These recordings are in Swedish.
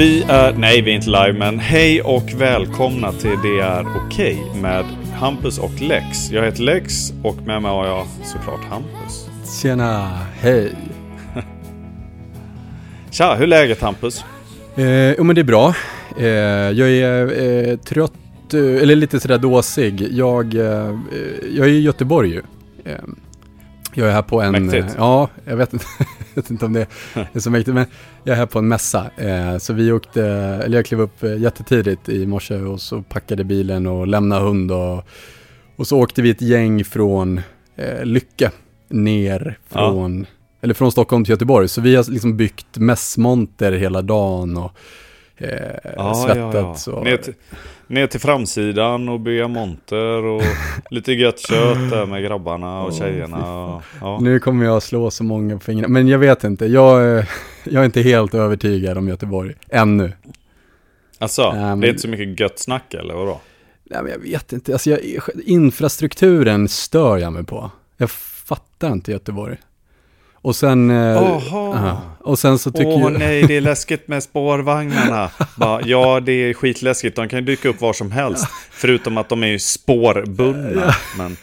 Vi är, nej vi är inte live, men hej och välkomna till Det är okej med Hampus och Lex. Jag heter Lex och med mig har jag såklart Hampus. Tjena, hej. Tja, hur är läget Hampus? Eh, jo men det är bra. Eh, jag är eh, trött, eh, eller lite sådär dåsig. Jag, eh, jag är i Göteborg ju. Eh, jag är här på en... Mäktigt. ja, jag vet, inte, jag vet inte om det är så mäktigt, men jag är här på en mässa. Eh, så vi åkte, eller jag klev upp eh, jättetidigt i morse och så packade bilen och lämnade hund och, och så åkte vi ett gäng från eh, Lycke ner från, eller från Stockholm till Göteborg. Så vi har liksom byggt mässmonter hela dagen och eh, svettats. Och, Ner, till, ner till framsidan och bygga monter och lite gött kött där med grabbarna och tjejerna. Och, ja. Nu kommer jag slå så många på fingrarna, men jag vet inte. Jag, eh, jag är inte helt övertygad om Göteborg, ännu. Alltså, Ja, det är inte så mycket gött snack eller vadå? Nej, men jag vet inte. Alltså, jag, infrastrukturen stör jag mig på. Jag fattar inte Göteborg. Och sen... eh, Jaha. ja. Och sen så tycker Åh jag... nej, det är läskigt med spårvagnarna. Bara, ja, det är skitläskigt. De kan ju dyka upp var som helst. Förutom att de är ju spårbundna. Men,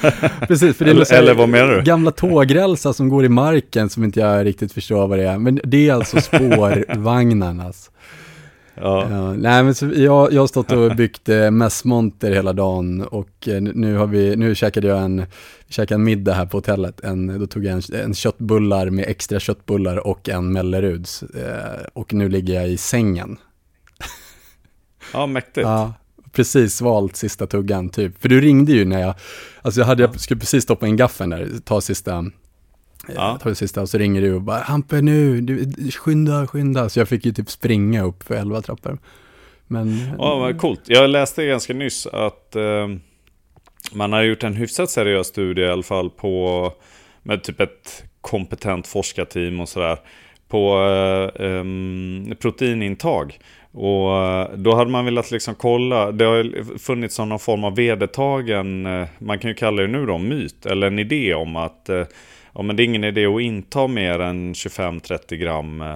Precis, för det är eller vad menar du? Gamla tågrälsar som går i marken som inte jag riktigt förstår vad det är. Men det är alltså spårvagnarnas. Ja. Ja, nej men så jag, jag har stått och byggt eh, mässmonter hela dagen och eh, nu har vi, nu käkade jag en, käkade en middag här på hotellet. En, då tog jag en, en köttbullar med extra köttbullar och en Melleruds. Eh, och nu ligger jag i sängen. ja, mäktigt. Ja, precis svalt sista tuggan typ. För du ringde ju när jag, alltså jag hade, jag skulle precis stoppa in gaffeln där, ta sista, Ja. ta det sista och så ringer du och bara Hampe nu, du, skynda, skynda. Så jag fick ju typ springa upp för elva trappor. Men, Ja, vad coolt. Jag läste ganska nyss att eh, man har gjort en hyfsat seriös studie i alla fall på med typ ett kompetent forskarteam och sådär på eh, em, proteinintag. Och eh, då hade man velat liksom kolla, det har funnits någon form av vedertagen, eh, man kan ju kalla det nu då myt, eller en idé om att eh, ja, men det är ingen idé att inta mer än 25-30 gram eh,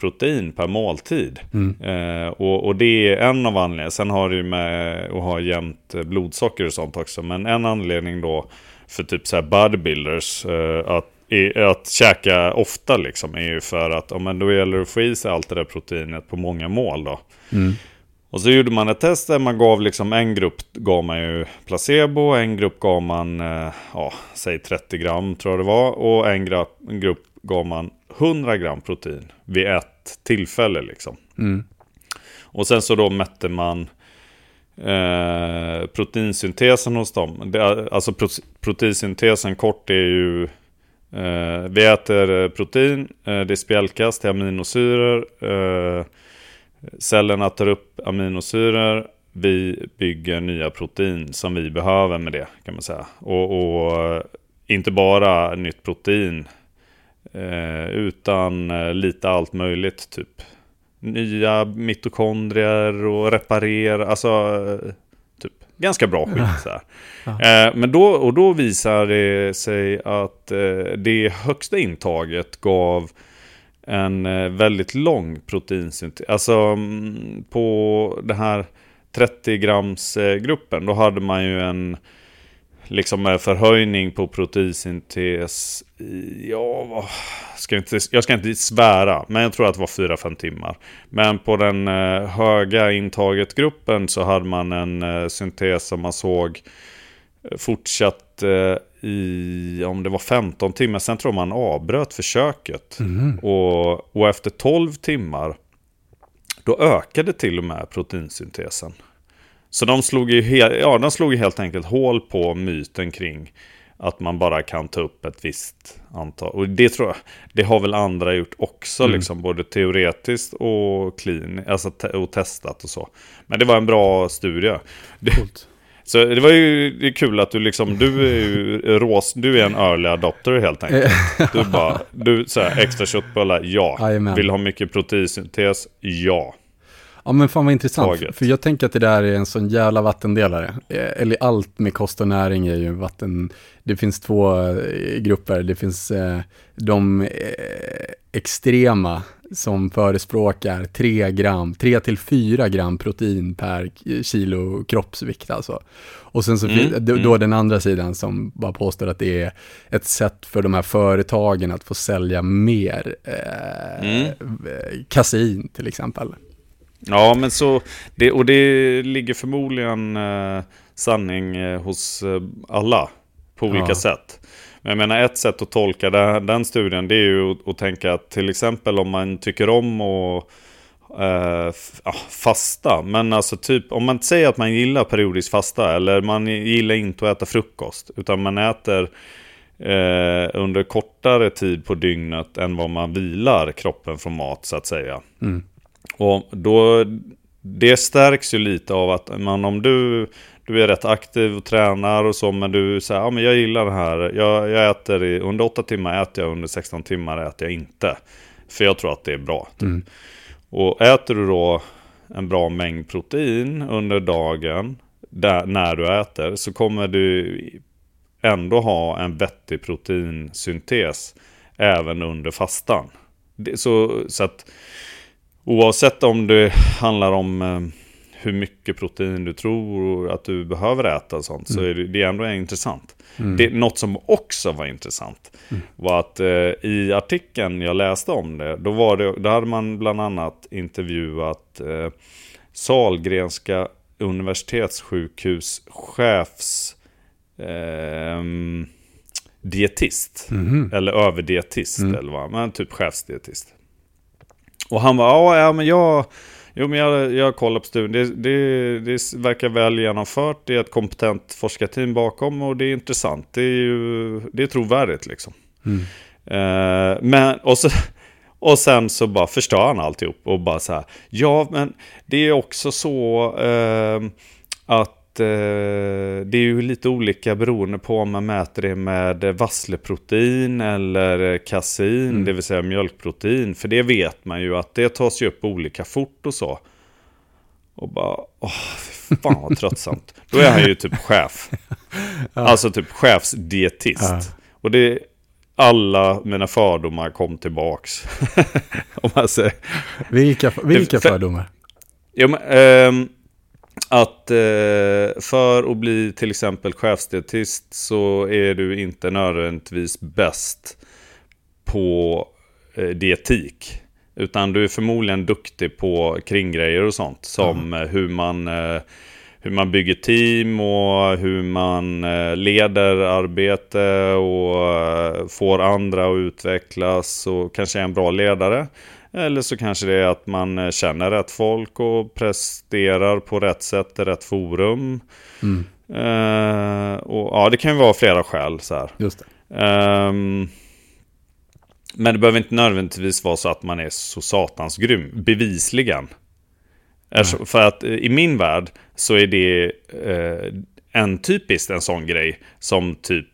protein per måltid. Eh, och, och det är en av anledningarna. Sen har det ju med att ha jämnt eh, blodsocker och sånt också. Men en anledning då för typ så här bodybuilders eh, att, är, att käka ofta liksom är ju för att ja, men då gäller det att få i sig allt det där proteinet på många mål då. Mm. Och så gjorde man ett test där man gav liksom en grupp gav man ju placebo, en grupp gav man, eh, ja, säg 30 gram tror jag det var. Och en, gra- en grupp gav man 100 gram protein vid ett tillfälle liksom. Mm. Och sen så då mätte man eh, proteinsyntesen hos dem. Det, alltså pro, proteinsyntesen kort är ju eh, Vi äter eh, protein, eh, det spjälkas till aminosyror. Cellerna tar upp aminosyror. Vi bygger nya protein som vi behöver med det kan man säga. Och, och eh, inte bara nytt protein. Eh, utan eh, lite allt möjligt typ nya mitokondrier och reparera, alltså typ ganska bra skit så. Eh, men då, och då visar det sig att eh, det högsta intaget gav en eh, väldigt lång proteinsyntes. Alltså mm, på den här 30 grams eh, gruppen, då hade man ju en liksom eh, förhöjning på proteinsyntes i, ja, vad, ska jag, inte, jag ska inte svära, men jag tror att det var 4-5 timmar. Men på den höga intaget-gruppen så hade man en syntes som man såg fortsatt i, om det var 15 timmar, sen tror man avbröt försöket. Och, och efter 12 timmar, då ökade till och med proteinsyntesen. Så de slog, ju he- ja, de slog ju helt enkelt hål på myten kring att man bara kan ta upp ett visst antal. Och det tror jag, det har väl andra gjort också, liksom, både teoretiskt och klin, alltså te- och testat och så. Men det var en bra studie. Det. Så det var ju det kul att du liksom, du är ju rås, du är en early adopter helt enkelt. Du bara, du så här, extra köttbullar, ja. Jajamän. Vill ha mycket proteinsyntes, ja. Ja men fan vad intressant, Taget. för jag tänker att det där är en sån jävla vattendelare. Eh, Eller allt med kost och näring är ju vatten. Det finns två eh, grupper, det finns eh, de extrema som förespråkar 3 gram, 3 till 4 gram protein per kilo kroppsvikt alltså. Och sen så Mm, finns då, mm. den andra sidan som bara påstår att det är ett sätt för de här företagen att få sälja mer eh, Mm. kasein till exempel. Ja, men så, det, och det ligger förmodligen eh, sanning eh, hos eh, alla på olika Ja. sätt. Men jag menar ett sätt att tolka den, den studien det är ju att, att tänka att till exempel om man tycker om att eh, fasta. Men alltså typ om man säger att man gillar periodisk fasta eller man gillar inte att äta frukost. Utan man äter eh, under kortare tid på dygnet än vad man vilar kroppen från mat så att säga. Mm. Och då, det stärks ju lite av att man, om du, du är rätt aktiv och tränar och så, men du säger ja men jag gillar det här. Jag, jag äter i, under 8 timmar äter jag, under 16 timmar äter jag inte. För jag tror att det är bra. Typ. Mm. Och äter du då en bra mängd protein under dagen, där, när du äter, så kommer du ändå ha en vettig proteinsyntes även under fastan. Det, så, så att oavsett om det handlar om eh, hur mycket protein du tror att du behöver äta och sånt, så är det, det är ändå intressant. Mm. Det, något som också var intressant var att eh, i artikeln jag läste om det, då, var det, då hade man bland annat intervjuat eh, Salgrenska universitetssjukhus chefs ehm, dietist. Mhm. Eller överdietist Mm. eller vad, men typ chefsdietist. Och han var, ja, men jag, jo, men jag, jag kollar på studien, det, det, det verkar väl genomfört, det är ett kompetent forskarteam bakom och det är intressant. Det är ju, det är trovärdigt liksom. Mm. Eh, men, och, så, och sen så bara förstör han alltihop och bara så här. Ja, men det är också så eh, att det är ju lite olika beroende på om man mäter det med vassleprotein eller kasein, Mm. det vill säga mjölkprotein. För det vet man ju att det tas ju upp olika fort och så. Och bara, åh, fan vad tröttsamt. Då är han ju typ chef. Alltså typ chefsdietist. Och det, alla mina fördomar kom tillbaks. Om man säger. Vilka, vilka för- fördomar? Ja, men, ehm, att eh, för att bli till exempel chefsdietist så är du inte nödvändigtvis bäst på eh, dietik. Utan du är förmodligen duktig på kringgrejer och sånt. Som eh, hur man eh, hur man bygger team och hur man eh, leder arbete och eh, får andra att utvecklas och kanske är en bra ledare. Eller så kanske det är att man eh, känner rätt folk och presterar på rätt sätt i rätt forum. Mm. Eh, och ja, det kan ju vara flera skäl så här. Just det. Ehm, men det behöver inte nödvändigtvis vara så att man är så satans grym, bevisligen. Eftersom- För att eh, i min värld så är det eh, en typiskt en sån grej som typ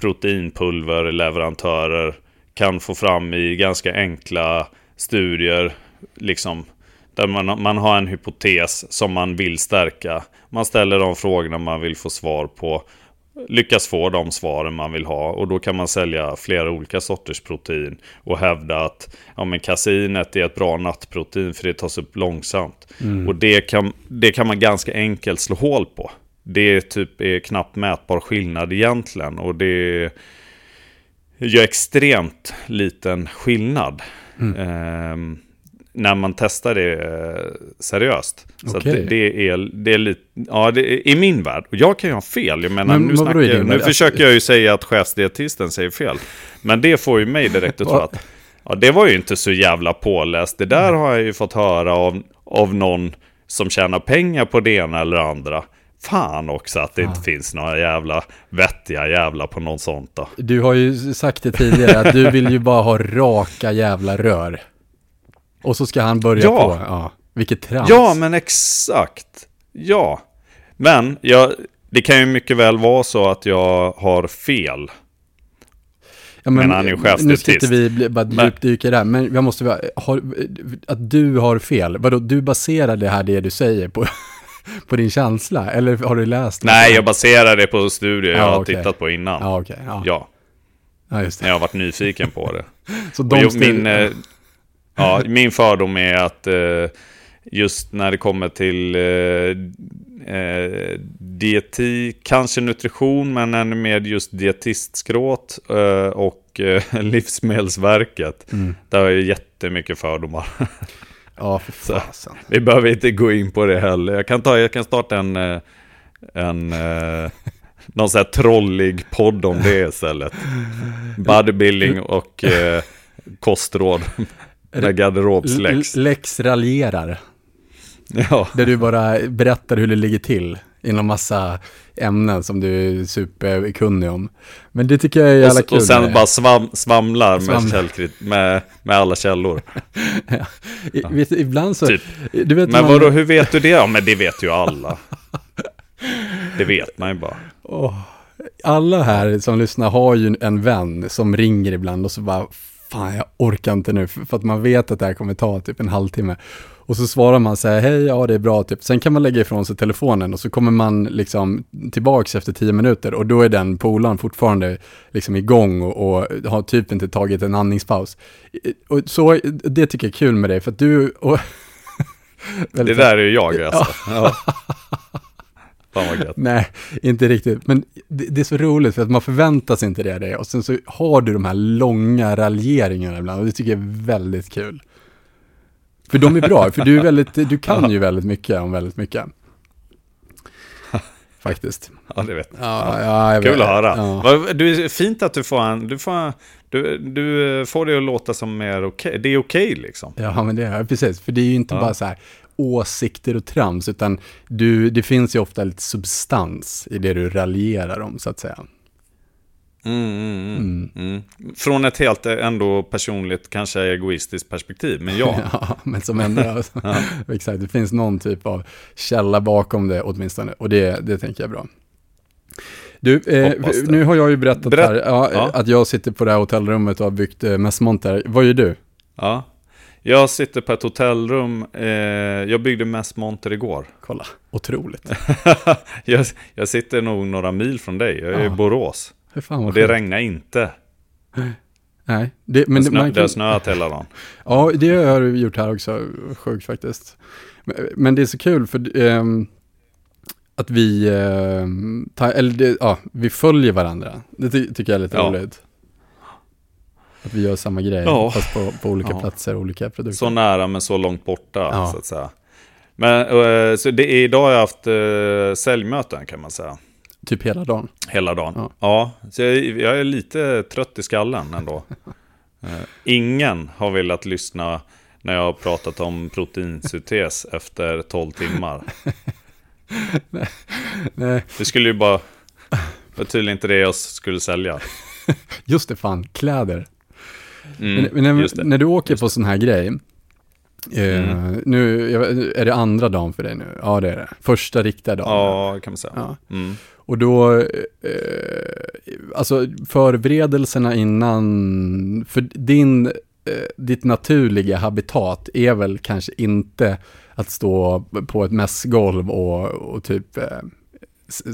proteinpulverleverantörer kan få fram i ganska enkla studier. Liksom, där man, man har en hypotes som man vill stärka. Man ställer de frågorna man vill få svar på. Lyckas få de svaren man vill ha. Och då kan man sälja flera olika sorters protein. Och hävda att ja, men kaseinet är ett bra nattprotein för det tas upp långsamt. Och det kan, det kan man ganska enkelt slå hål på. Det är typ är knappt mätbar skillnad egentligen. Och det gör extremt liten skillnad. Ehm, när man testar det eh, seriöst. Så Okej. det, det, är, det är lite, ja det i min värld. Och jag kan ju ha fel. Jag menar, Men nu, snackar, jag- nu Alltså- försöker jag ju säga att chefsdietisten säger fel. Men det får ju mig direkt att tro att ja, det var ju inte så jävla påläst. Det där har jag ju fått höra av, av någon som tjänar pengar på det ena eller andra. Fan också att det inte finns några jävla vettiga jävla på något sånt då. Du har ju sagt det tidigare att du vill ju bara ha raka jävla rör. Och så ska han börja Ja. på, ja, vilket trams. Ja, men exakt. Ja. Men jag, det kan ju mycket väl vara så att jag har fel. Ja, Men han är ju Nu ska chefsdietist. inte vi bli- bara Men- djupdyka där, men jag måste har, att du har fel, vadå, du baserar det här det du säger på, på din känsla, eller har du läst? något? Nej, jag baserar det på studier jag Ja, har okej. tittat på innan. Ja, okej, ja. Ja, ja, just det. jag har varit nyfiken på det. Så de jag, min, eh, ja, min fördom är att eh, just när det kommer till eh, eh, dietik, kanske nutrition, men ännu mer just dietistskråt eh, och Livsmedelsverket. Mm. Där har jag jättemycket fördomar. Ja, för fasen. Vi behöver inte gå in på det heller. Jag kan, ta, jag kan starta en, eh, en eh, någon sån här trollig podd om det istället. Bodybuilding och eh, kostråd med garderobsläx. Lex raljerar, Ja, där du bara berättar hur det ligger till inom massa ämnen som du är superkunnig om. Men det tycker jag är jävla och, kul. och sen med bara svam, svamlar med, Svamlar. källkrit, med, med alla källor. I, vet, du, ibland så, Typ. du vet Men man- vadå, hur vet du det? Ja, men det vet ju alla. Det vet man ju bara. Åh, alla här som lyssnar har ju en vän som ringer ibland och så bara, fan jag orkar inte nu, för att man vet att det här kommer ta typ en halvtimme. Och så svarar man så här, hej, ja det är bra, typ. Sen kan man lägga ifrån sig telefonen och så kommer man liksom tillbaks efter tio minuter och då är den polaren fortfarande liksom igång och, och har typ inte tagit en andningspaus. Och så, det tycker jag är kul med dig, för att du... Och, Det där är ju jag alltså. Ja. Fan vad gött. Nej, inte riktigt. Men det, det är så roligt för att man förväntar sig inte det av dig. Och sen så har du de här långa raljeringarna ibland och det tycker jag är väldigt kul. För de är bra, för du, är väldigt, du kan ju väldigt mycket om väldigt mycket. Faktiskt. Ja, det vet jag. Ja, ja, jag Kul vet. att höra. Ja. Du, fint att du får en, du får, du, du får det att låta som mer okej. Det är okej liksom. Ja, men det är precis. För det är ju inte Ja. bara så här åsikter och trams, utan du, det finns ju ofta lite substans i det du raljerar om, så att säga. Mm, mm, mm, mm. Från ett helt ändå personligt, kanske egoistiskt perspektiv. Men ja, Ja, men som ändå, exakt, det finns någon typ av källa bakom det åtminstone, och det, det tänker jag är bra. Du, eh, nu har jag ju berättat Berätt- här, ja, Ja. att jag sitter på det här hotellrummet och har byggt eh, mässmonter. Vad gör du? ja. Jag sitter på ett hotellrum. Eh, jag byggde mest monter igår. Kolla, otroligt. jag, jag sitter nog några mil från dig. Jag är i Ja. Borås. Hur fan Och det regnar inte. Nej, det, men det, snö, man det har kan, snöat hela dagen. Ja, det har du gjort här också, sjukt faktiskt. Men, men det är så kul för ehm, att vi, ehm, ta, eller det, ja, vi följer varandra. Det ty tycker jag är lite Ja. roligt. Att vi gör samma grej, Ja. fast på, på olika Ja. platser, olika produkter. Så nära men så långt borta Ja. så att säga. Men eh, så det är, idag har jag haft eh, säljmöten kan man säga. Typ hela dagen. Hela dagen. Ja. Ja, så jag, jag är lite trött i skallen ändå. Eh, Ingen har velat lyssna när jag har pratat om proteinsyntes efter 12 timmar. Nej, Det skulle ju bara... Var tydligen inte det jag skulle sälja. just det fan, kläder. Mm, men men när, när du åker på sån här grej, eh, Mm. nu, är det andra dagen för dig nu? Ja, det är det. Första riktiga dagen. Ja, kan man säga. Ja. Mm. Och då, eh, alltså förberedelserna innan, för din, eh, ditt naturliga habitat är väl kanske inte att stå på ett mässgolv och, och typ eh,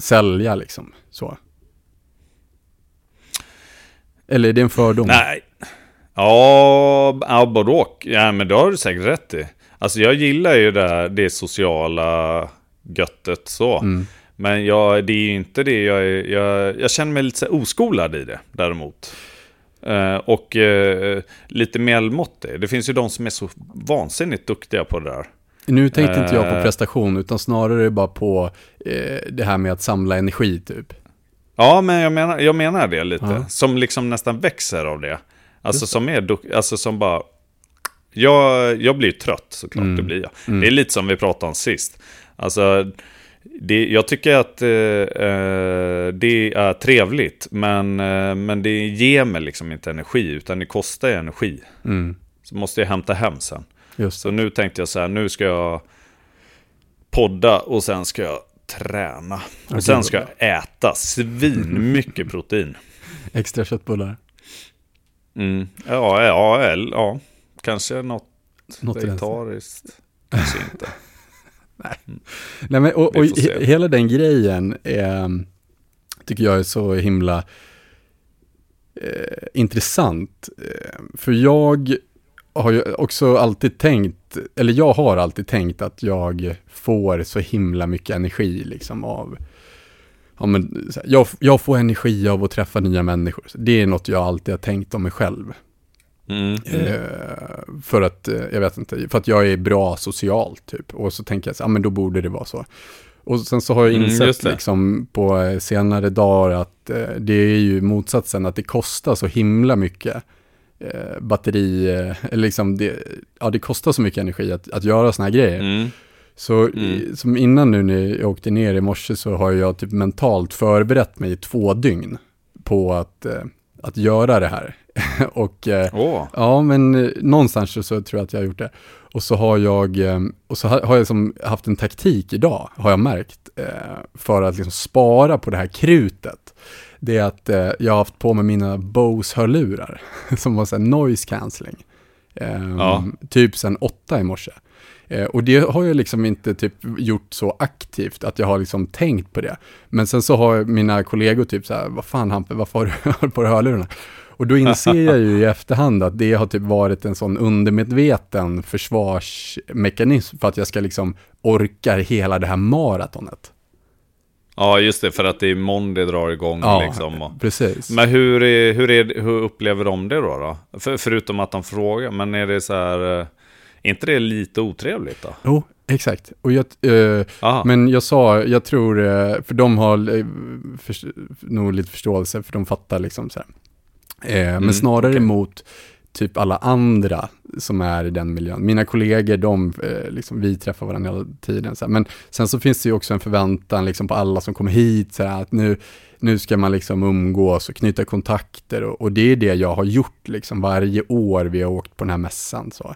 sälja liksom, så. Eller är det en fördom? Nej. Ja, ja, både och. Ja, men det har du säkert rätt i. Alltså jag gillar ju det, det sociala göttet så. Mm. Men jag, det är ju inte det jag är, jag, jag känner mig lite oskolad i det däremot. Eh, och eh, lite medelmåttig. Det finns ju de som är så vansinnigt duktiga på det där. Nu tänkte inte jag på Eh. prestation, utan snarare bara på det här med att samla energi typ. Ja, men jag menar, jag menar det lite. Ja. Som liksom nästan växer av det. Alltså som är, alltså som bara... Jag, jag blir trött såklart, Mm. det blir jag. Det är lite som vi pratade om sist. Alltså, det, jag tycker att eh, eh, det är trevligt, men, eh, men det ger mig liksom inte energi, utan det kostar energi. Mm. Så måste jag hämta hem sen. Just Så nu tänkte jag så här, nu ska jag podda och sen ska jag träna. Och sen ska jag äta svin mycket protein. extra köttbullar. Mm. Ja, ja, eller, ja, kanske något, Något vegetariskt. Kanske inte. Nej, men, och, Vi och he- hela den grejen är, tycker jag är så himla eh, intressant. Eh, för jag har ju också alltid tänkt, eller jag har alltid tänkt att jag får så himla mycket energi liksom av Ja, men, jag, jag får energi av att träffa nya människor. Det är något jag alltid har tänkt om mig själv. Mm. Eh, för att, eh, jag vet inte, för att jag är bra socialt typ. Och så tänker jag så, ja men då borde det vara så. Och sen så har jag Mm, insett det. liksom på senare dagar att eh, det är ju motsatsen, att det kostar så himla mycket eh, batteri, eller liksom det, ja det kostar så mycket energi att, att göra sådana här grejer. Mm. Så Mm. som innan nu när jag åkte ner i morse så har jag typ mentalt förberett mig i två dygn på att, att göra det här. och Åh, Ja, men eh, någonstans så, så tror jag att jag har gjort det. Och så har jag, eh, och så har, jag som haft en taktik idag, har jag märkt, för att liksom spara på det här krutet. Det är att jag har haft på mig mina Bose-hörlurar, som var så här noise cancelling. Eh, Ja. Typ sen åtta i morse. Och det har jag liksom inte typ gjort så aktivt att jag har liksom tänkt på det. Men sen så har mina kollegor typ så här, vad fan Hampe, varför har du har du på dig hörlurarna? Och då inser jag ju i efterhand att det har typ varit en sån undermedveten försvarsmekanism för att jag ska liksom orka hela det här maratonet. ja just det, för att det är det drar igång Ja, liksom. Precis. Men hur, är, hur, är, hur upplever de det då? då? För, förutom att de frågar, men är det så här, eh, är inte det lite otrevligt då? Jo, exakt. Och jag, eh. Men jag sa, jag tror, eh, för de har eh, för, nog lite förståelse, för de fattar liksom så här. Eh, men Mm, snarare okej. mot typ alla andra som är i den miljön. Mina kollegor, de, eh, liksom, vi träffar varandra hela tiden. Så här. Men sen så finns det ju också en förväntan liksom, på alla som kommer hit, så här, att nu, nu ska man liksom umgås och knyta kontakter. Och, och det är det jag har gjort liksom, varje år vi har åkt på den här mässan. Så.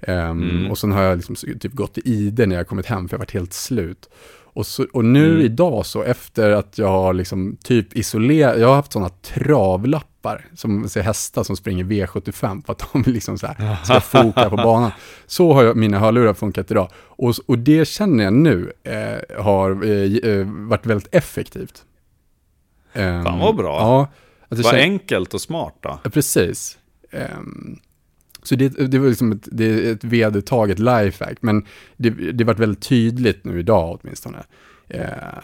Ehm, Mm. Och sen har jag liksom typ gått i ide när jag kommit hem, för jag har varit helt slut. Och, så, och nu Mm. idag så, efter att jag har liksom typ isolerat, jag har haft sådana travlappar, som ser hästar som springer V75, för att de liksom så här ska foka på banan. Så har jag, mina hörlurar funkat idag. Och, och det känner jag nu eh, har eh, eh, varit väldigt effektivt. Ehm, Fan, vad bra. Ja. Det Vad enkelt och smart då. Ja, precis. Ehm, så det, det var liksom ett, det är ett vedertaget lifehack, men det, det varit väldigt tydligt nu idag åtminstone.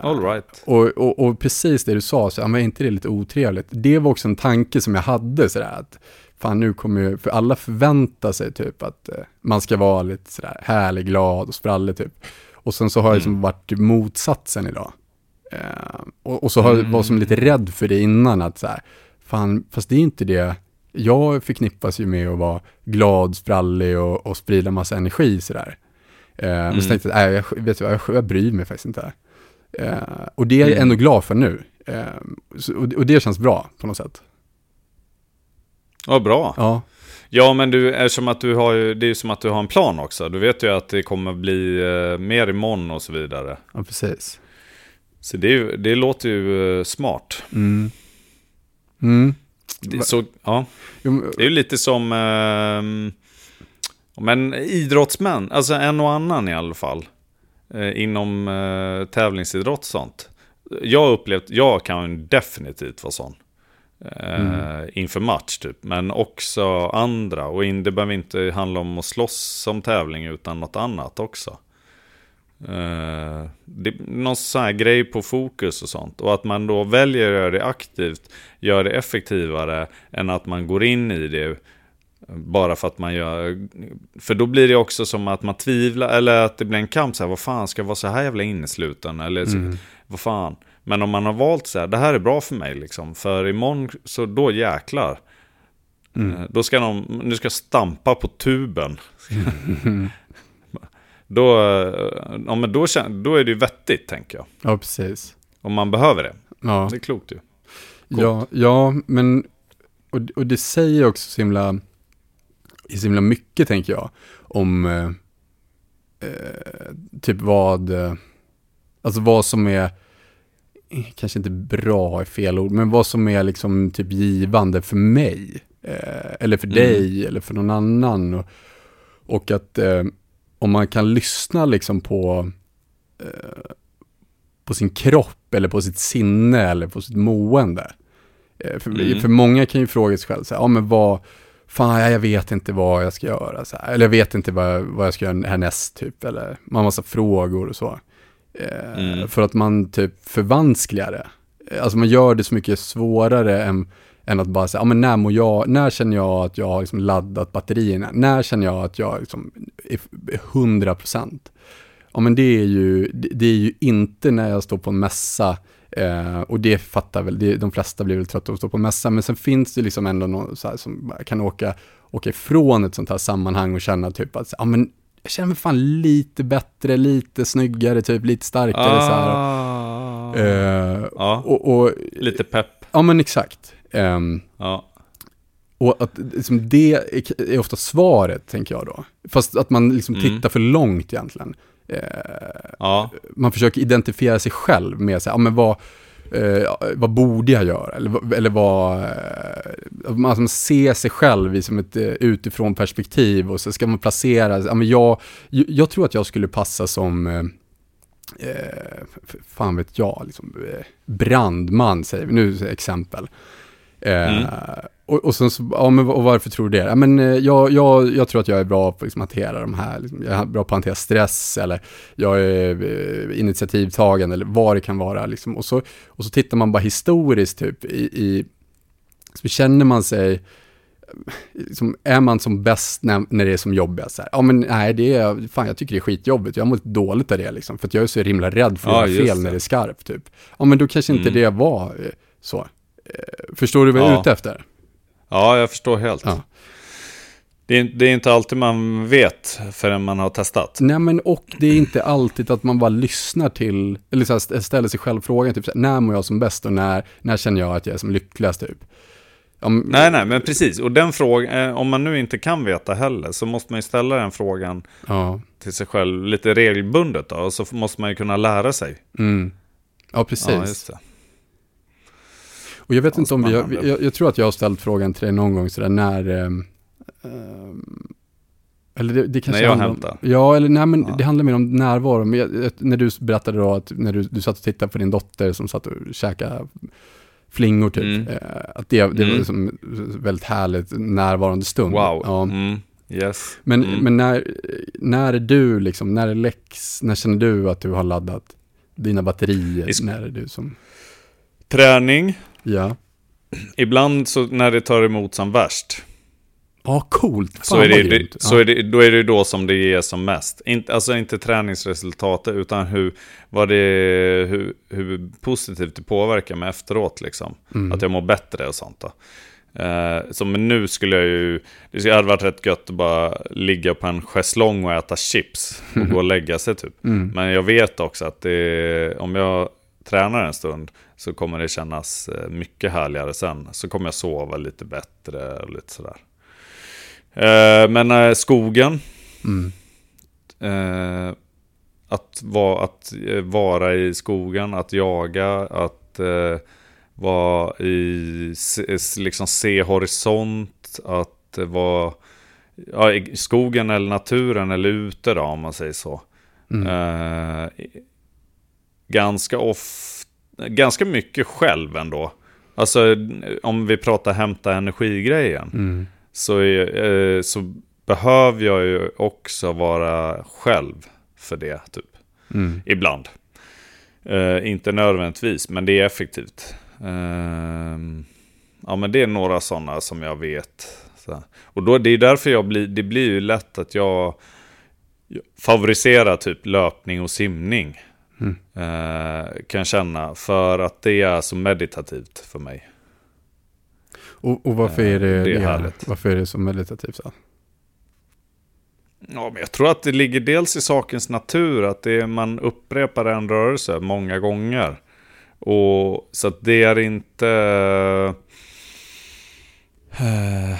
All right. och, och, och precis det du sa, så, ja, men är inte det lite otrevligt? Det var också en tanke som jag hade sådär att, fan nu kommer ju, för alla förväntar sig typ att eh, man ska vara lite sådär härlig, glad och sprallig typ. Och sen så har jag liksom Mm. varit motsatsen idag. Eh, och, och så har jag Mm. var som lite rädd för det innan, att så här, fan, fast det är inte det, jag förknippas ju med att vara glad, sprallig och, och sprida massa energi sådär. Eh, Men Mm. så tänkte jag, nej, jag, vet du, jag, jag bryr mig faktiskt inte. Eh, och det är jag Mm. ändå glad för nu. Eh, och, och det känns bra på något sätt. Ja, bra. Ja, Ja, men du, eftersom att du har det är ju som att du har en plan också. Du vet ju att det kommer bli eh, mer imorgon och så vidare. ja precis. Så det, är det låter ju eh, smart. Mm. Mm. Det, är så, ja. Det är ju lite som eh, men idrottsmän, alltså en och annan i alla fall. Eh, inom eh, tävlingsidrott och sånt. Jag upplevt, jag kan definitivt vara sån. Eh, Inför match typ. Men också andra. Och in, det behöver inte handla om att slåss som tävling utan något annat också. Eh, det, någon sån här grej på fokus och sånt. Och att man då väljer att göra det aktivt, gör det effektivare än att man går in i det bara för att man gör... För då blir det också som att man tvivlar, eller att det blir en kamp så här, vad fan, ska jag vara så här jävla innesluten? Eller så, Mm. vad fan. Men om man har valt så här, det här är bra för mig liksom. För imorgon, så då jäklar. Mm. Eh, Då ska de, nu ska jag stampa på tuben. då, eh, ja, men då, då är det ju vettigt, tänker jag. ja, precis. Om man behöver det. Ja. Det är klokt ju. Ja, ja, men och, och det säger också så himla, så himla mycket tänker jag om eh, eh, typ vad, eh, alltså vad som är, kanske inte bra är fel ord, men vad som är liksom typ givande för mig. Eh, eller för dig eller för någon annan. Och, och att eh, om man kan lyssna liksom på, eh, på sin kropp eller på sitt sinne eller på sitt mående. Eh, för, Mm. för många kan ju fråga sig själv, så här, ja men vad, fan jag vet inte vad jag ska göra, så här, eller jag vet inte vad, vad jag ska göra härnäst typ, eller man har massa frågor och så. Eh, Mm. För att man typ förvanskligar det. Eh, Alltså man gör det så mycket svårare än, än att bara säga, ja men när mår jag, när känner jag att jag har liksom laddat batterierna? När känner jag att jag liksom är är 100 procent? Ja men det är ju, det är ju inte när jag står på en mässa eh, och det fattar väl, det, de flesta blir väl trötta av att stå på mässa, men sen finns det liksom ändå någon så här som kan åka, åka ifrån ett sånt här sammanhang och känna typ att, ja men jag känner mig fan lite bättre, lite snyggare, typ lite starkare så här. Ah. Eh, ja, och, och, lite pepp. ja men exakt. Ehm, Ja. och att liksom, det är, är ofta svaret, tänker jag då. Fast att man liksom Mm. tittar för långt egentligen. Eh, ja. man försöker identifiera sig själv med, så här, ja, men vad, eh, vad borde jag göra? Eller, eller vad, eh, man alltså, ser sig själv i som ett eh, utifrån perspektiv och så ska man placera, ja, men jag, jag tror att jag skulle passa som, eh, eh, fan vet jag, liksom, brandman säger vi, nu exempel. Mm. Och, och sen så, ja men och varför tror du det? Ja, men, eh, jag, jag, jag tror att jag är bra på liksom, att hantera de här, liksom, jag är bra på att hantera stress eller jag är eh, initiativtagande eller vad det kan vara. Liksom. Och, så, och så tittar man bara historiskt typ i, i så känner man sig, liksom, är man som bäst när, när det är som jobbigast? Ja men nej, det är, fan jag tycker det är skitjobbigt, jag mår lite dåligt av det liksom, för att jag är så himla rädd för att Ja, göra fel det. när det är skarpt typ. Ja men då kanske inte Mm. det var eh, så. Förstår du vad jag är Ja. ute efter? Ja, jag förstår helt. Ja. Det, är, det är inte alltid man vet förrän man har testat. Nej men och det är inte alltid att man bara lyssnar till, eller så här, ställer sig själv frågan, typ när mår jag som bäst och när, när känner jag att jag är som lyckligast typ? Men- Nej, nej, men precis. Och den frågan, eh, om man nu inte kan veta heller, så måste man ju ställa den frågan Ja, till sig själv lite regelbundet då. Och så måste man ju kunna lära sig. mm. ja precis. Ja. Och jag vet inte om vi har, jag, jag tror att jag har ställt frågan till dig någon gång sådär när, ehm, ehm, eller det, det kanske När jag hämtar. Ja, eller nej men Ja. det handlar mer om närvaro. Men jag, när du berättade då att när du, du satt och tittade på din dotter som satt och käkade flingor typ, Mm. eh, att det, det var Mm. liksom väldigt härligt närvarande stund. Wow. Ja. Mm. Yes. Men, Mm. men när, när är du liksom, när är Lex, när känner du att du har laddat dina batterier? När är du som, Träning. Ja. Ibland så när det tar emot som värst. Ja, coolt. Fan, Så, är det, det, så är det, då är det då som det ger som mest. Inte, alltså inte träningsresultatet utan hur, vad det, hur, hur positivt det påverkar mig efteråt. Liksom. Mm. Att jag mår bättre och sånt. Då. Eh, så men nu skulle jag ju, det hade varit rätt gött att bara ligga på en schäslong och äta chips och gå och lägga sig typ. Mm. Men jag vet också att det, om jag tränar en stund så kommer det kännas eh, mycket härligare sen. Så kommer jag sova lite bättre och lite sådär. Eh, Men eh, skogen, Mm. att, vara, att vara i skogen, att jaga, att vara i, liksom se horisont, att vara ja, i skogen eller naturen eller ute då om man säger så. Mm. Eh, ganska ofta, ganska mycket själv ändå. Alltså om vi pratar hämta energigrejen. Mm. Så, eh, så behöver jag ju också vara själv för det, typ. Mm. Ibland. Eh, inte nödvändigtvis, men det är effektivt. Ehm, ja, men det är några sådana som jag vet. Så. Och då, det är därför jag blir, det blir ju lätt att jag favoriserar typ löpning och simning. Mm. Eh, kan känna, för att det är så meditativt för mig. Och, och varför är det, Eh, det är det härligt. Varför är det så meditativt? Så? Ja, men jag tror att det ligger dels i sakens natur att det är, man upprepar en rörelse många gånger. Och så att det är inte... Eh,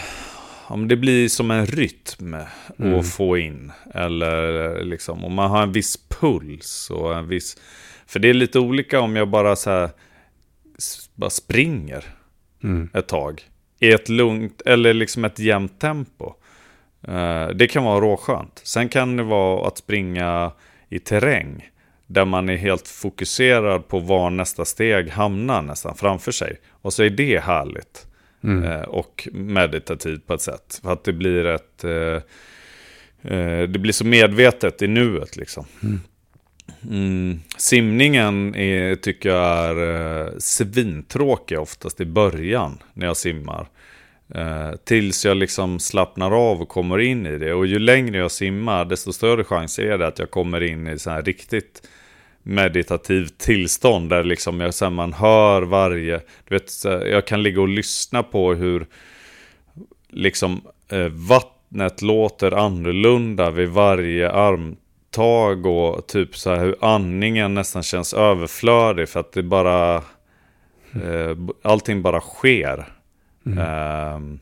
om det blir som en rytm Mm. att få in. Eller liksom, om man har en viss puls och en viss... För det är lite olika om jag bara så här, bara springer Mm. ett tag. i ett lugnt eller liksom ett jämnt tempo. Eh, det kan vara råskönt. Sen kan det vara att springa i terräng. Där man är helt fokuserad på var nästa steg hamnar nästan framför sig. Och så är det härligt. Mm. Eh, och meditativt på ett sätt. För att det blir ett... Eh, det blir så medvetet i nuet liksom. Mm. Mm. Simningen är, tycker jag är svintråkig oftast i början när jag simmar. Eh, tills jag liksom slappnar av och kommer in i det. Och ju längre jag simmar, desto större chans är det att jag kommer in i så här riktigt meditativt tillstånd. Där liksom jag, så man hör varje... Du vet, jag kan ligga och lyssna på hur liksom eh, vattnet låter annorlunda vid varje armtag. Och typ så här hur andningen nästan känns överflödig. För att det bara... Eh, allting bara sker. Mm.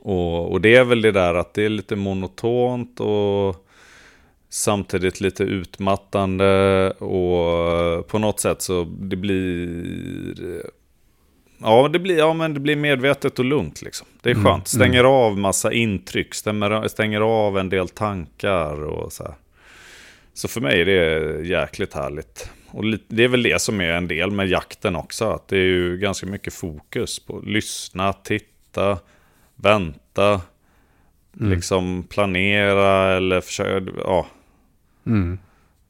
och, och det är väl det där att det är lite monotont och samtidigt lite utmattande och på något sätt så det blir Ja, det blir, ja, men det blir medvetet och lugnt liksom. Det är mm, skönt. Stänger mm. av massa intryck, stänger, stänger av en del tankar och så här. Så för mig är det jäkligt härligt. Och det är väl det som är en del med jakten också. Att det är ju ganska mycket fokus på lyssna, titta, vänta. Mm. Liksom planera eller försöka, ja. Mm.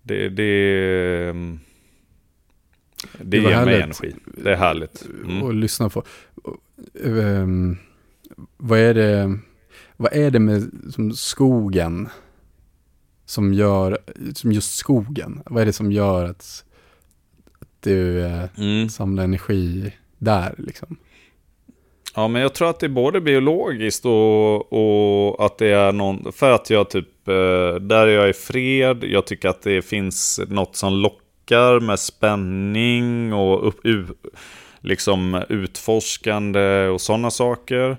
Det, det, det, det ger mig energi. Det är härligt. Mm. Och lyssna på. Um, vad är det, vad är det med som skogen som gör, som just skogen? Vad är det som gör att du eh, mm. samlar energi där liksom. Ja, men jag tror att det är både biologiskt och, och att det är någon, för att jag typ, eh, där jag är fred, jag tycker att det finns något som lockar med spänning och upp, liksom utforskande och sådana saker.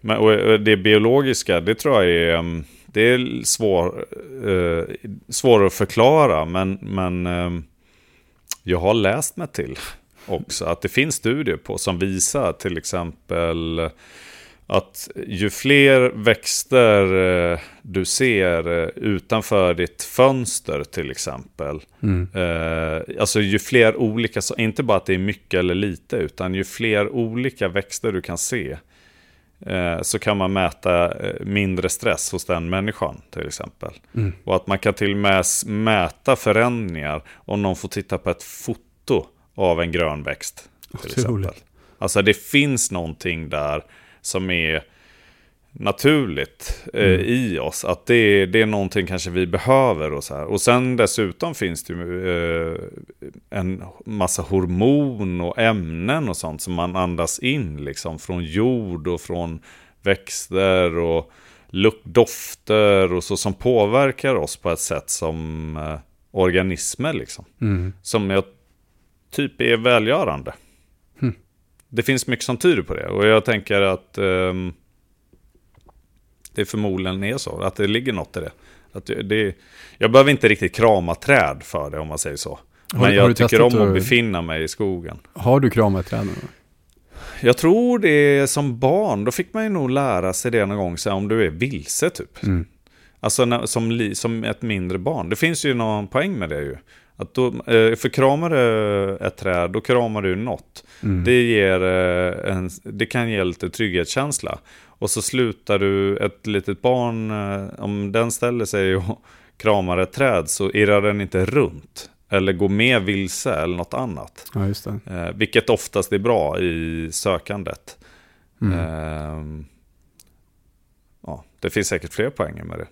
Men, och eh, det biologiska, det tror jag är, mm, det är svår, eh, svårare att förklara, men, men eh, jag har läst mig till också att det finns studier på som visar till exempel att ju fler växter eh, du ser eh, utanför ditt fönster till exempel. Mm. Eh, alltså ju fler olika, inte bara att det är mycket eller lite, utan ju fler olika växter du kan se. Så kan man mäta mindre stress hos den människan till exempel. Mm. Och att man kan till och med mäta förändringar om någon får titta på ett foto av en grön växt. Exempel. Alltså det finns någonting där som är naturligt eh, mm. i oss. Att det, det är någonting kanske vi behöver och så här. Och sen dessutom finns det ju eh, en massa hormon och ämnen och sånt som man andas in liksom från jord och från växter och lukt, dofter och så som påverkar oss på ett sätt som eh, organismer liksom. Mm. Som jag typ är välgörande. Mm. Det finns mycket som tyder på det och jag tänker att um, det förmodligen är så, att det ligger något i det. Att det, jag behöver inte riktigt krama träd för det om man säger så. Har, Men jag tycker om att befinna mig i skogen. Har du kramat träden? Jag tror det är som barn, då fick man ju nog lära sig det någon gång, så om du är vilse typ. Mm. Alltså som, som ett mindre barn. Det finns ju någon poäng med det ju. Att då, eh, för kramar du ett träd, då kramar du något. Mm. Det, ger eh, en, det kan ge lite trygghetskänsla. Och så slutar du ett litet barn, eh, om den ställer sig och kramar ett träd så irrar den inte runt. Eller går med vilse eller något annat. Ja, just det. vilket oftast är bra i sökandet. Mm. Eh, ja, det finns säkert fler poänger med det.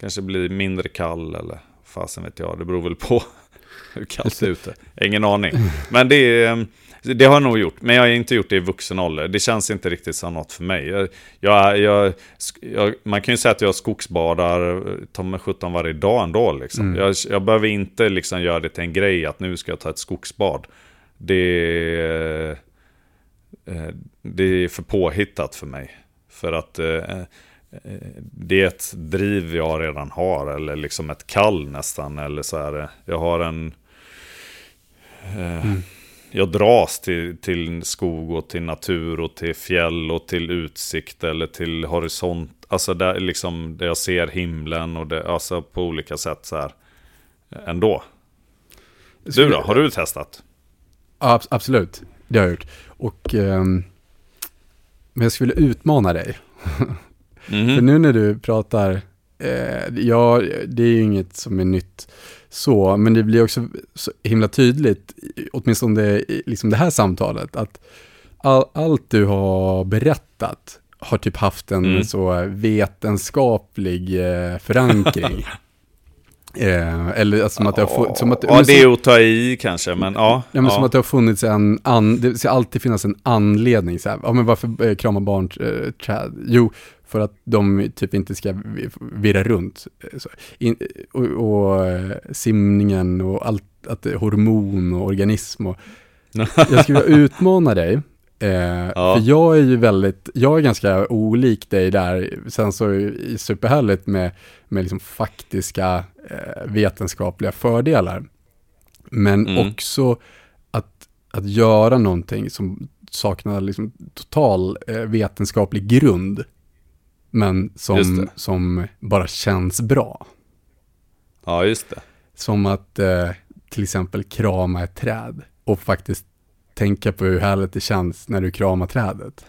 Kanske blir mindre kall eller fasen vet jag, det beror väl på hur kallt det är ute. Ingen aning. Men det, ehm, det har jag nog gjort, men jag har inte gjort det i vuxen ålder. Det känns inte riktigt som något för mig. Jag, jag, jag, jag man kan ju säga att jag skogsbadar ta mig 17 varje dag ändå. Liksom. Mm. Jag, behöver inte liksom göra det till en grej att nu ska jag ta ett skogsbad. Det, eh, det är för påhittat för mig. För att eh, det är ett driv jag redan har, eller liksom ett kall nästan. Eller så är det. Jag har en... Eh, mm. jag dras till, till skog och till natur och till fjäll och till utsikt eller till horisont. Alltså där, liksom, där jag ser himlen och det, alltså på olika sätt så här. Ändå. Du då, har du testat? Ja, absolut, det har jag gjort. Och, um, men jag skulle utmana dig. Mm. För nu när du pratar, eh, ja, det är ju inget som är nytt så, men det blir också så himla tydligt, åtminstone i liksom det här samtalet, att all, allt du har berättat har typ haft en mm. så vetenskaplig eh, förankring. eh, eller alltså, som att det har som att, Ja, det är att ta i kanske, men ja. Ja, men ja. som att det har funnits en, an, det ska alltid finnas en anledning. Så här, ja, men varför eh, krama barn eh, träd? Jo, för att de typ inte ska virra runt. In, och, och, eh, simningen och allt, att det är hormon och organism. Och, jag skulle vilja utmana dig. Eh, ja. För jag är ju väldigt, jag är ganska olik dig där. Sen så är det superhärligt med, med liksom faktiska eh, vetenskapliga fördelar. Men mm. också att, att göra någonting som saknar liksom total eh, vetenskaplig grund men som, som bara känns bra. Ja, just det. Som att eh, till exempel krama ett träd och faktiskt tänka på hur härligt det känns när du kramar trädet.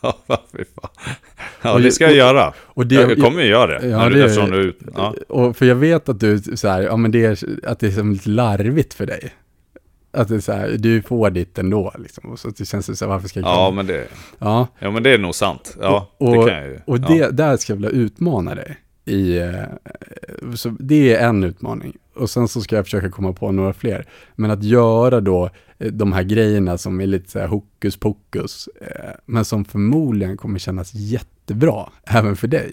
Ja, fy fan. Ja, det ska jag göra. Och det, jag kommer ju göra det. Ja, det du, ja. och för jag vet att du, så här, ja men det är, att det är som lite larvigt för dig. Att det är så här, du får ditt ändå liksom. Och så det känns så här, varför ska jag Ja, men det, ja. ja, men det är nog sant. Ja, och, det kan jag ju. Och det, där ska jag vilja utmana dig. I, eh, så det är en utmaning. Och sen så ska jag försöka komma på några fler. Men att göra då eh, de här grejerna som är lite så här hokus pokus. Eh, men som förmodligen kommer kännas jättebra, även för dig.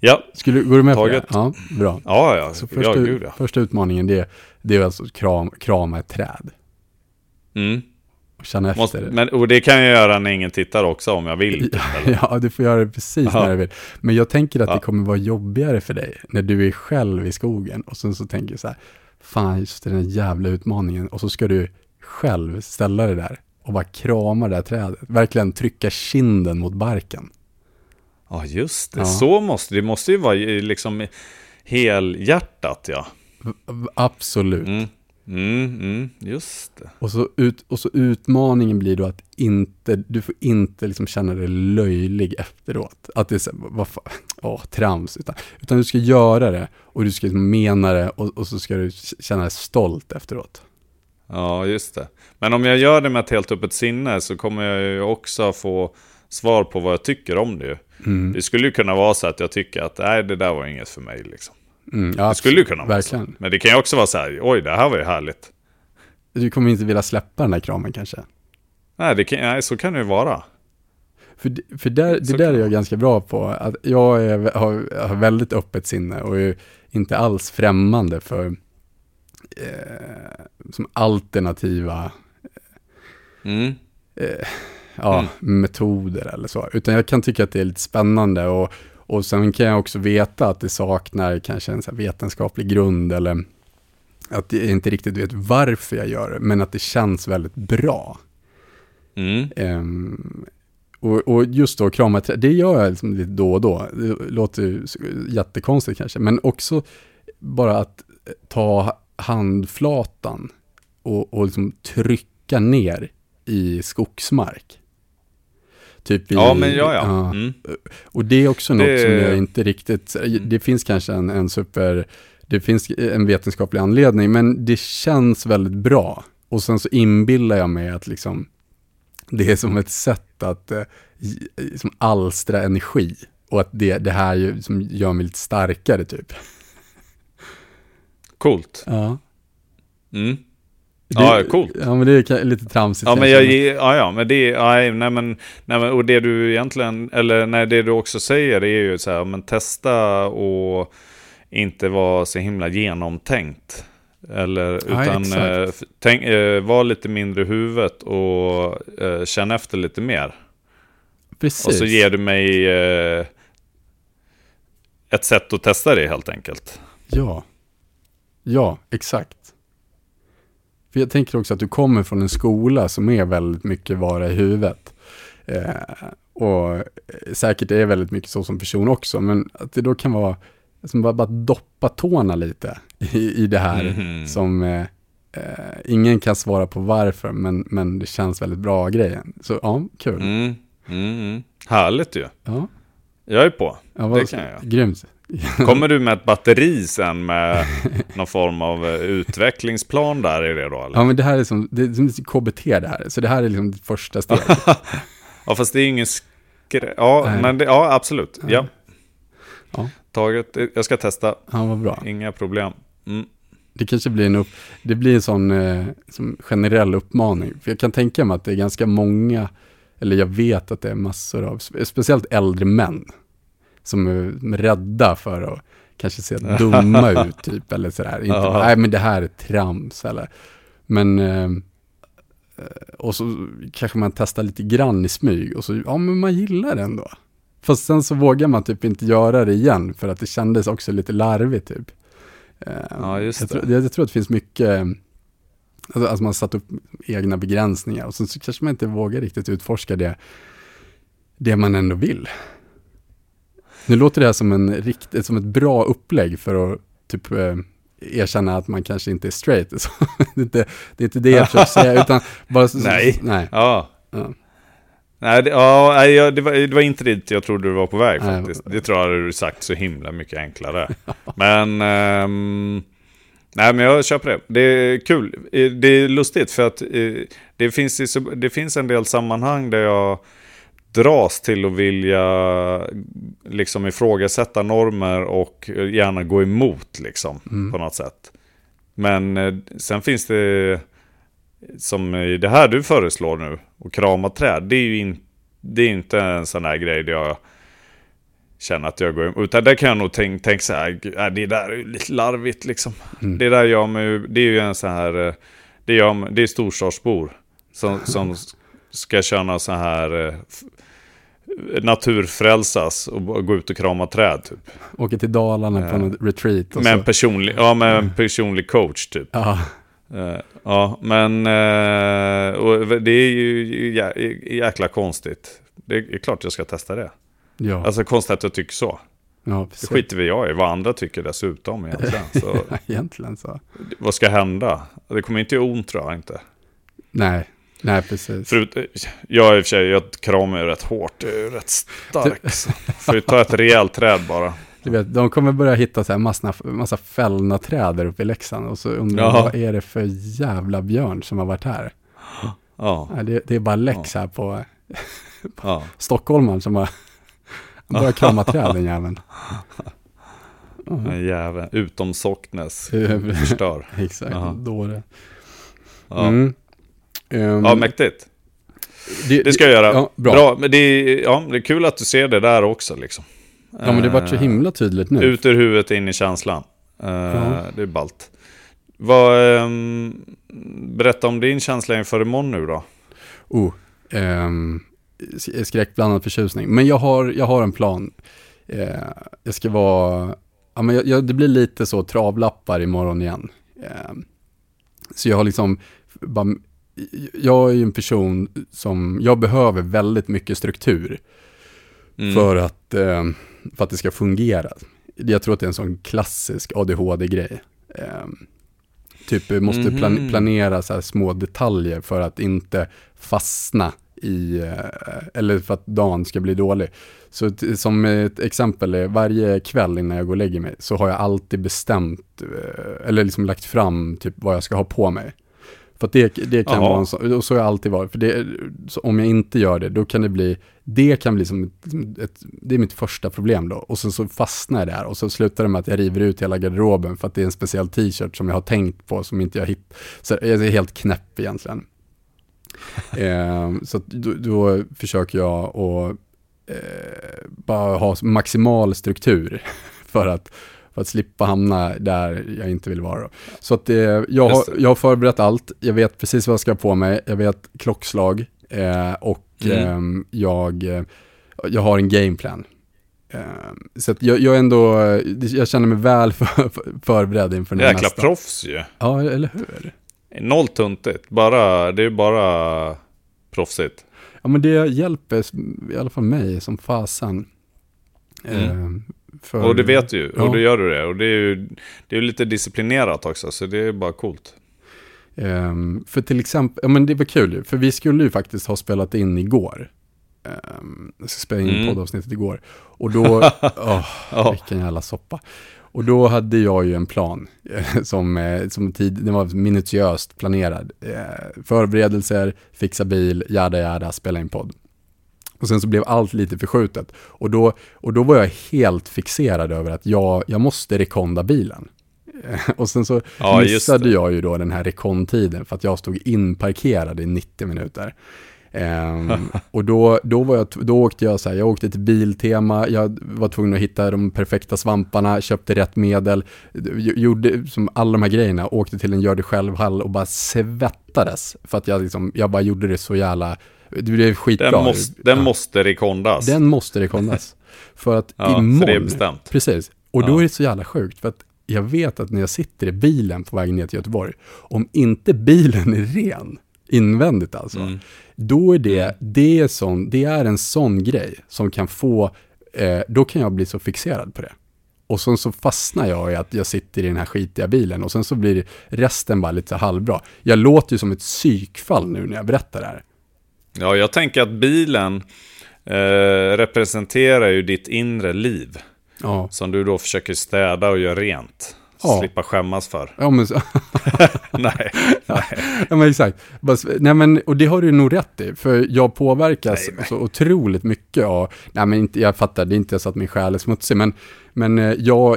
Ja, Skulle, går du med taget. på det? Ja, bra. Ja, ja. Så första, ja, gud, ja. första utmaningen det, det är alltså kram, krama ett träd. Mm. Och känna efter. Måste, men, och det kan jag göra när ingen tittar också om jag vill. ja, du får göra det precis ja. när du vill. Men jag tänker att ja. det kommer vara jobbigare för dig när du är själv i skogen. Och sen så tänker jag så här, fan just den här jävla utmaningen. Och så ska du själv ställa dig där och bara krama det här trädet. Verkligen trycka kinden mot barken. Ja, just det. Ja. Så måste det måste ju vara liksom helhjärtat, ja. Absolut. Mm. Mm, mm, just det. Och så, ut, och så utmaningen blir då att inte, du får inte liksom känna dig löjlig efteråt. Att det är så, vad fan, åh, trams. Utan, utan du ska göra det och du ska liksom mena det och, och så ska du känna dig stolt efteråt. Ja, just det. Men om jag gör det med ett helt öppet sinne så kommer jag ju också få svar på vad jag tycker om det. Mm. Det skulle ju kunna vara så att jag tycker att nej, det där var inget för mig. Liksom. Mm, ja, det skulle ju kunna vara verkligen. så. Men det kan ju också vara så här, oj, det här var ju härligt. Du kommer inte vilja släppa den där kramen kanske? Nej, kan, nej så kan det ju vara. För, för där, det där är jag ganska bra på. Att jag är, har, har väldigt öppet sinne och är inte alls främmande för eh, som alternativa mm. eh, ja, mm. metoder eller så. Utan jag kan tycka att det är lite spännande och, och sen kan jag också veta att det saknar kanske en så vetenskaplig grund eller att jag inte riktigt vet varför jag gör det, men att det känns väldigt bra. Mm. Um, och, och, just då krama det gör jag liksom lite då och då. Det låter jättekonstigt kanske, men också bara att ta handflatan och, och liksom trycka ner i skogsmark. Typ i, ja, men ja, ja. Mm. Och det är också det... något som jag inte riktigt, det finns kanske en, en super, det finns en vetenskaplig anledning, men det känns väldigt bra. Och sen så inbillar jag mig att liksom, det är som ett sätt att eh, som alstra energi. Och att det, det här ju, som gör mig lite starkare typ. Coolt. Ja. Mm. Det, ja, coolt. Ja, men det är lite tramsigt. Ja, men jag, ja, ja, men det, ja, nej, men, nej, men, och det du egentligen, eller nej, det du också säger är ju så här, men testa och inte vara så himla genomtänkt. Eller, utan ja, eh, tänk, eh, var lite mindre i huvudet och eh, känn efter lite mer. Precis. Och så ger du mig eh, ett sätt att testa det helt enkelt. Ja, ja, exakt. För jag tänker också att du kommer från en skola som är väldigt mycket vara i huvudet. Eh, och säkert är väldigt mycket så som person också, men att det då kan vara som bara, bara doppa tårna lite i, i det här Mhm. som eh, eh, ingen kan svara på varför, men, men det känns väldigt bra grejen. Så ja, kul. Mm. Mm. Mm. Härligt ju. Ja, Jag är på. ja Det kan jag. Grymt. Kommer du med ett batteri sen med någon form av eh, utvecklingsplan där i det då? Eller? Ja, men det här är som, det är som KBT det här, så det här är liksom det första steget. Ja, fast det är ingen skrä... Ja, Nej. men det, ja, absolut. Ja. Ja. Taget. Jag ska testa. Ja, vad bra. Inga problem. Mm. Det kanske blir en, upp, det blir en sån eh, generell uppmaning. För jag kan tänka mig att det är ganska många, eller jag vet att det är massor av, spe- speciellt äldre män, som är rädda för att kanske se dumma ut typ, eller sådär. Inte, Ja. nej men det här är trams, eller. Men, eh, och så kanske man testar lite grann i smyg, och så, ja men man gillar det ändå. Fast sen så vågar man typ inte göra det igen, för att det kändes också lite larvigt typ. Eh, Ja, just jag, det. tror, jag, jag tror att det finns mycket, alltså, alltså man satt upp egna begränsningar och sen så kanske man inte vågar riktigt utforska det, det man ändå vill. Nu låter det här som, en rikt, som ett bra upplägg för att typ eh, erkänna att man kanske inte är straight. Så, det, är inte, det är inte det jag försöker säga, utan bara... Så, Nej. nej. Ja. Ja. Nej, det, ja, det, var, det var inte dit jag trodde du var på väg Nej, faktiskt. Det tror jag du sagt så himla mycket enklare. Men... ehm, nej, men jag köper det. Det är kul. Eh, Det är lustigt för att eh, det finns, så- det finns en del sammanhang där jag dras till att vilja liksom ifrågasätta normer och gärna gå emot liksom Mm. på något sätt. Men eh, sen finns det som i det här du föreslår nu, och krama träd, det är ju in, det är inte en sån här grej där jag känner att jag går emot. Utan där kan jag nog tänka tänk så här, "Gud, äh, det där är ju lite larvigt liksom. Mm. Det där gör mig, det är ju en sån här, eh, det, gör, det är storstadsbor som, som ska känna så här eh, naturfrälsas och gå ut och krama träd typ. Åker till Dalarna på Eh, något retreat Med en personlig, ja med en personlig coach typ. Ja, Eh, ja, men eh, det är ju jä- jäkla konstigt. Det är klart jag ska testa det. ja, Alltså konstigt att jag tycker så. ja Det skiter vi jag i, vad andra tycker dessutom egentligen. Så Egentligen så. vad ska hända? Det kommer inte göra ont tror jag inte. Nej, nej precis. Förut, jag i och för sig, jag kramar ju rätt hårt, jag är ju rätt stark. Så. Får ju ta ett rejält träd bara. Du vet, de kommer börja hitta så här massa, massa fällna träd där uppe i Leksand och så undrar Ja. jag, vad är det för jävla björn som har varit här? Ja, det, det är bara Lex här på ja. Stockholmaren som har han börjar krama träd den jäveln. En jävel. Utom Socknes. Förstör. Exakt, dåre. Ja, Mm. Ehm, ja mäktigt. det, Det ska jag göra. Ja, bra. men det är, ja, det är kul att du ser det där också liksom. Ja, men det vart så Eh, himla tydligt nu. Ut ur huvudet, in i känslan. Eh, Ja. Det är ballt. Vad, ehm, berätta om din känsla inför imorgon nu då. Oh, s- skräckblandad förtjusning. Men jag har, jag har en plan. Eh, jag ska vara, ja, men jag, jag, det blir lite så travlappar imorgon igen. Eh, så jag har liksom, bara, jag är ju en person som, jag behöver väldigt mycket struktur Mm. för, att, eh, för att det ska fungera. Jag tror att det är en sån klassisk ADHD-grej. Eh, typ måste plan- Mhm. planera så här små detaljer för att inte fastna i, eh, eller för att dagen ska bli dålig. Så som ett exempel är varje kväll innan jag går och lägger mig så har jag alltid bestämt, eller liksom lagt fram typ vad jag ska ha på mig. För det, det kan Jaha. vara en sån, och så har jag alltid varit. För det, om jag inte gör det, då kan det bli, det kan bli som ett, liksom ett, det är mitt första problem då. Och sen så fastnar jag där och så slutar det med att jag river ut hela garderoben för att det är en speciell t-shirt som jag har tänkt på som inte jag hittar. Så jag är helt knäpp egentligen. eh, så då, då försöker jag att eh, bara ha maximal struktur för att, för att slippa hamna där jag inte vill vara. Så att eh, jag, har, jag har förberett allt, jag vet precis vad jag ska ha på mig, jag vet klockslag eh, och Mm. ehm, jag, eh, jag har en gameplan. Ehm, så att jag, jag är ändå, jag känner mig väl för, för, förberedd inför den Jäkla nästa. proffs ju. Ja, eller hur? Noll tuntigt. Bara, det är bara proffsigt. Ja men det hjälper i alla fall mig som fasen. Mm. För, Och det vet du ju. Ja. Och det gör du det. Och det är ju det är lite disciplinerat också. Så det är bara coolt. Ehm, för till exempel, ja men det var kul ju, för vi skulle ju faktiskt ha spelat in igår. Um, jag ska spela in Mm. poddavsnittet igår. Och då, Ja. vilken jävla soppa. Och då hade jag ju en plan som, eh, som tid, den var minutiöst planerad. Eh, förberedelser, fixa bil, jada jada, spela in podd. Och sen så blev allt lite förskjutet. Och då, och då var jag helt fixerad över att jag, jag måste rekonda bilen. Och sen så Ja, missade jag ju då den här rekondtiden för att jag stod inparkerad i 90 minuter. Ehm, och då, då, var jag, då åkte jag så här, jag åkte till Biltema, jag var tvungen att hitta de perfekta svamparna, köpte rätt medel, gjorde som alla de här grejerna, åkte till en gör det själv-hall och bara svettades. För att jag, liksom, jag bara gjorde det så jävla, det blev skitbra. Den måste, den Ja. måste rekondas. Den måste rekondas. för att Ja, för imorgon, det är bestämt. Precis. Och då Ja. är det så jävla sjukt. För att jag vet att när jag sitter i bilen på väg ner till Göteborg, om inte bilen är ren, invändigt alltså, Mm. då är det, det, är sån, det är en sån grej som kan få, eh, då kan jag bli så fixerad på det. Och sen så fastnar jag i att jag sitter i den här skitiga bilen och sen så blir resten bara lite så halvbra. Jag låter ju som ett psykfall nu när jag berättar det här. Ja, jag tänker att bilen eh, representerar ju ditt inre liv. Ja, Som du då försöker städa och göra rent. Ja. Slippa skämmas för. ja men så, Nej. Ja, men exakt. Nej, men, och det har du nog rätt i, för jag påverkas Nej, men- så otroligt mycket av, nej men inte, jag fattar, det är inte så att min själ är smutsig, men, men eh, jag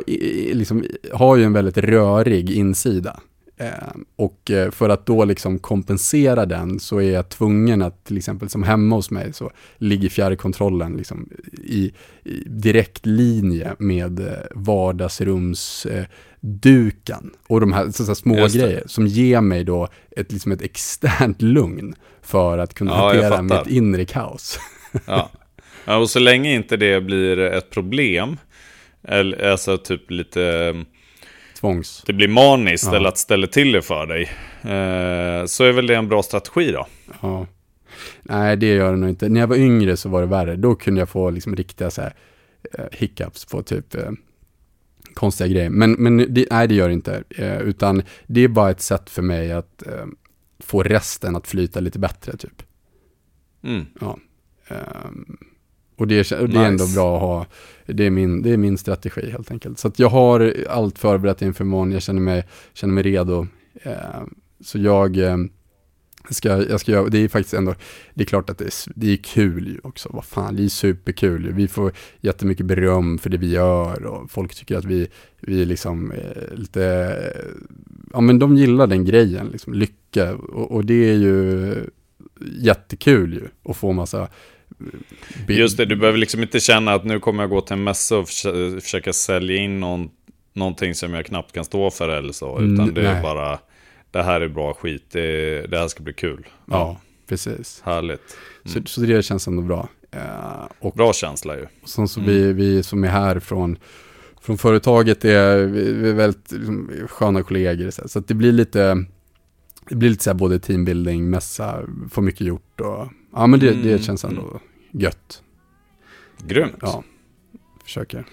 liksom, har ju en väldigt rörig insida. Eh, och eh, för att då liksom kompensera den så är jag tvungen att till exempel som hemma hos mig så ligger fjärrkontrollen liksom i, i direkt linje med eh, vardagsrumsduken eh, och de här, så, så här små grejer som ger mig då ett, liksom ett externt lugn för att kunna Ja, hantera mitt inre kaos. Ja. ja, och så länge inte det blir ett problem, eller alltså typ lite, Tvångs. det blir maniskt Ja. eller att ställa till det för dig, eh, så är väl det en bra strategi då. Ja. Nej, det gör det nog inte. När jag var yngre så var det värre. Då kunde jag få liksom riktiga så här, eh, hiccups på typ eh, konstiga grejer. Men, men det, nej, det gör det inte. Eh, utan det är bara ett sätt för mig att eh, få resten att flyta lite bättre typ. Mm. Ehm, och det, är- och det är ändå Nice. bra att ha, det är, min, det är min strategi helt enkelt. Så jag har allt förberett inför imorgon, jag känner mig, känner mig redo. Ehm, så jag eh, ska, jag ska göra, det är faktiskt ändå, det är klart att det är, det är kul ju också, vad fan, det är superkul ju. Vi får jättemycket beröm för det vi gör och folk tycker att vi, vi är liksom eh, lite, eh, ja men de gillar den grejen, liksom lycka. Och, och det är ju jättekul ju att få massa eh, Just det, du behöver liksom inte känna att nu kommer jag gå till en mässa och försö- försöka sälja in någon, någonting som jag knappt kan stå för eller så. Utan Mm, det är nej. bara, det här är bra skit, det, det här ska bli kul. Ja, precis. Härligt. Så, så det känns ändå bra. Eh, och Bra känsla ju. Och sen så Mm. vi, vi som är här från, från företaget är, vi är väldigt liksom, sköna kollegor. Så, så det blir lite, det blir lite så här både teambuilding, mässa, få mycket gjort och ja men det, det Mm, känns ändå gött. Grymt. Ja, försöker.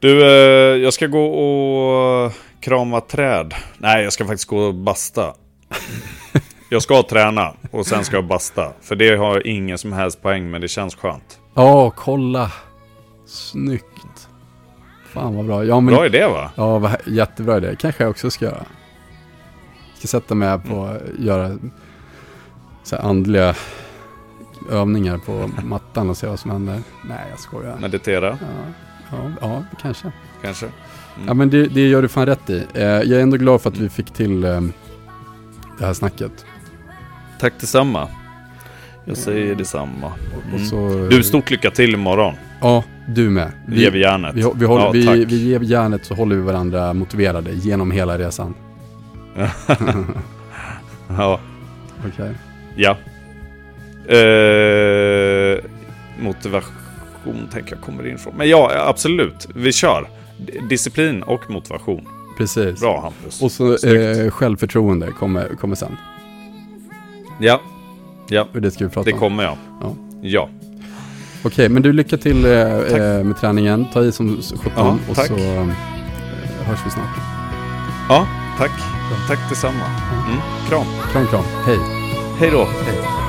Du, eh, jag ska gå och krama träd. Nej, jag ska faktiskt gå och basta. Jag ska träna och sen ska jag basta. För det har ingen som helst poäng, men det känns skönt. Ja, kolla. Snyggt. Fan vad bra. Ja, men, Bra idé va? ja jättebra idé. Kanske jag också ska göra. Ska sätta mig på att göra så andliga övningar på mattan och se vad som händer. Nej, jag skojar. Meditera, Ja, ja, ja kanske. kanske. Ja, men det, det gör du fan rätt i. Eh, jag är ändå glad för att vi fick till eh, det här snacket. Tack detsamma. Jag säger detsamma. Mm. så, Du, stort lycka till imorgon. Ja, du med. Vi ger vi järnet. vi, vi, håller, Ja, vi, vi ger järnet så håller vi varandra motiverade genom hela resan. Ja. Okej. ja. Eh, motivation tänker jag kommer in från. Men ja, absolut. Vi kör. Disciplin och motivation. Precis. Bra Hampus. Och så eh, självförtroende kommer, kommer sen. Ja, ja det ska vi prata det om. kommer jag. Ja. Ja, Okej, men du lycka till eh, eh, med träningen. Ta i som 17 Ja, och tack. så eh, hörs vi snart. ja tack. Tack detsamma. Mm, kram. Kram, kram. Hej. Hej då. Hej.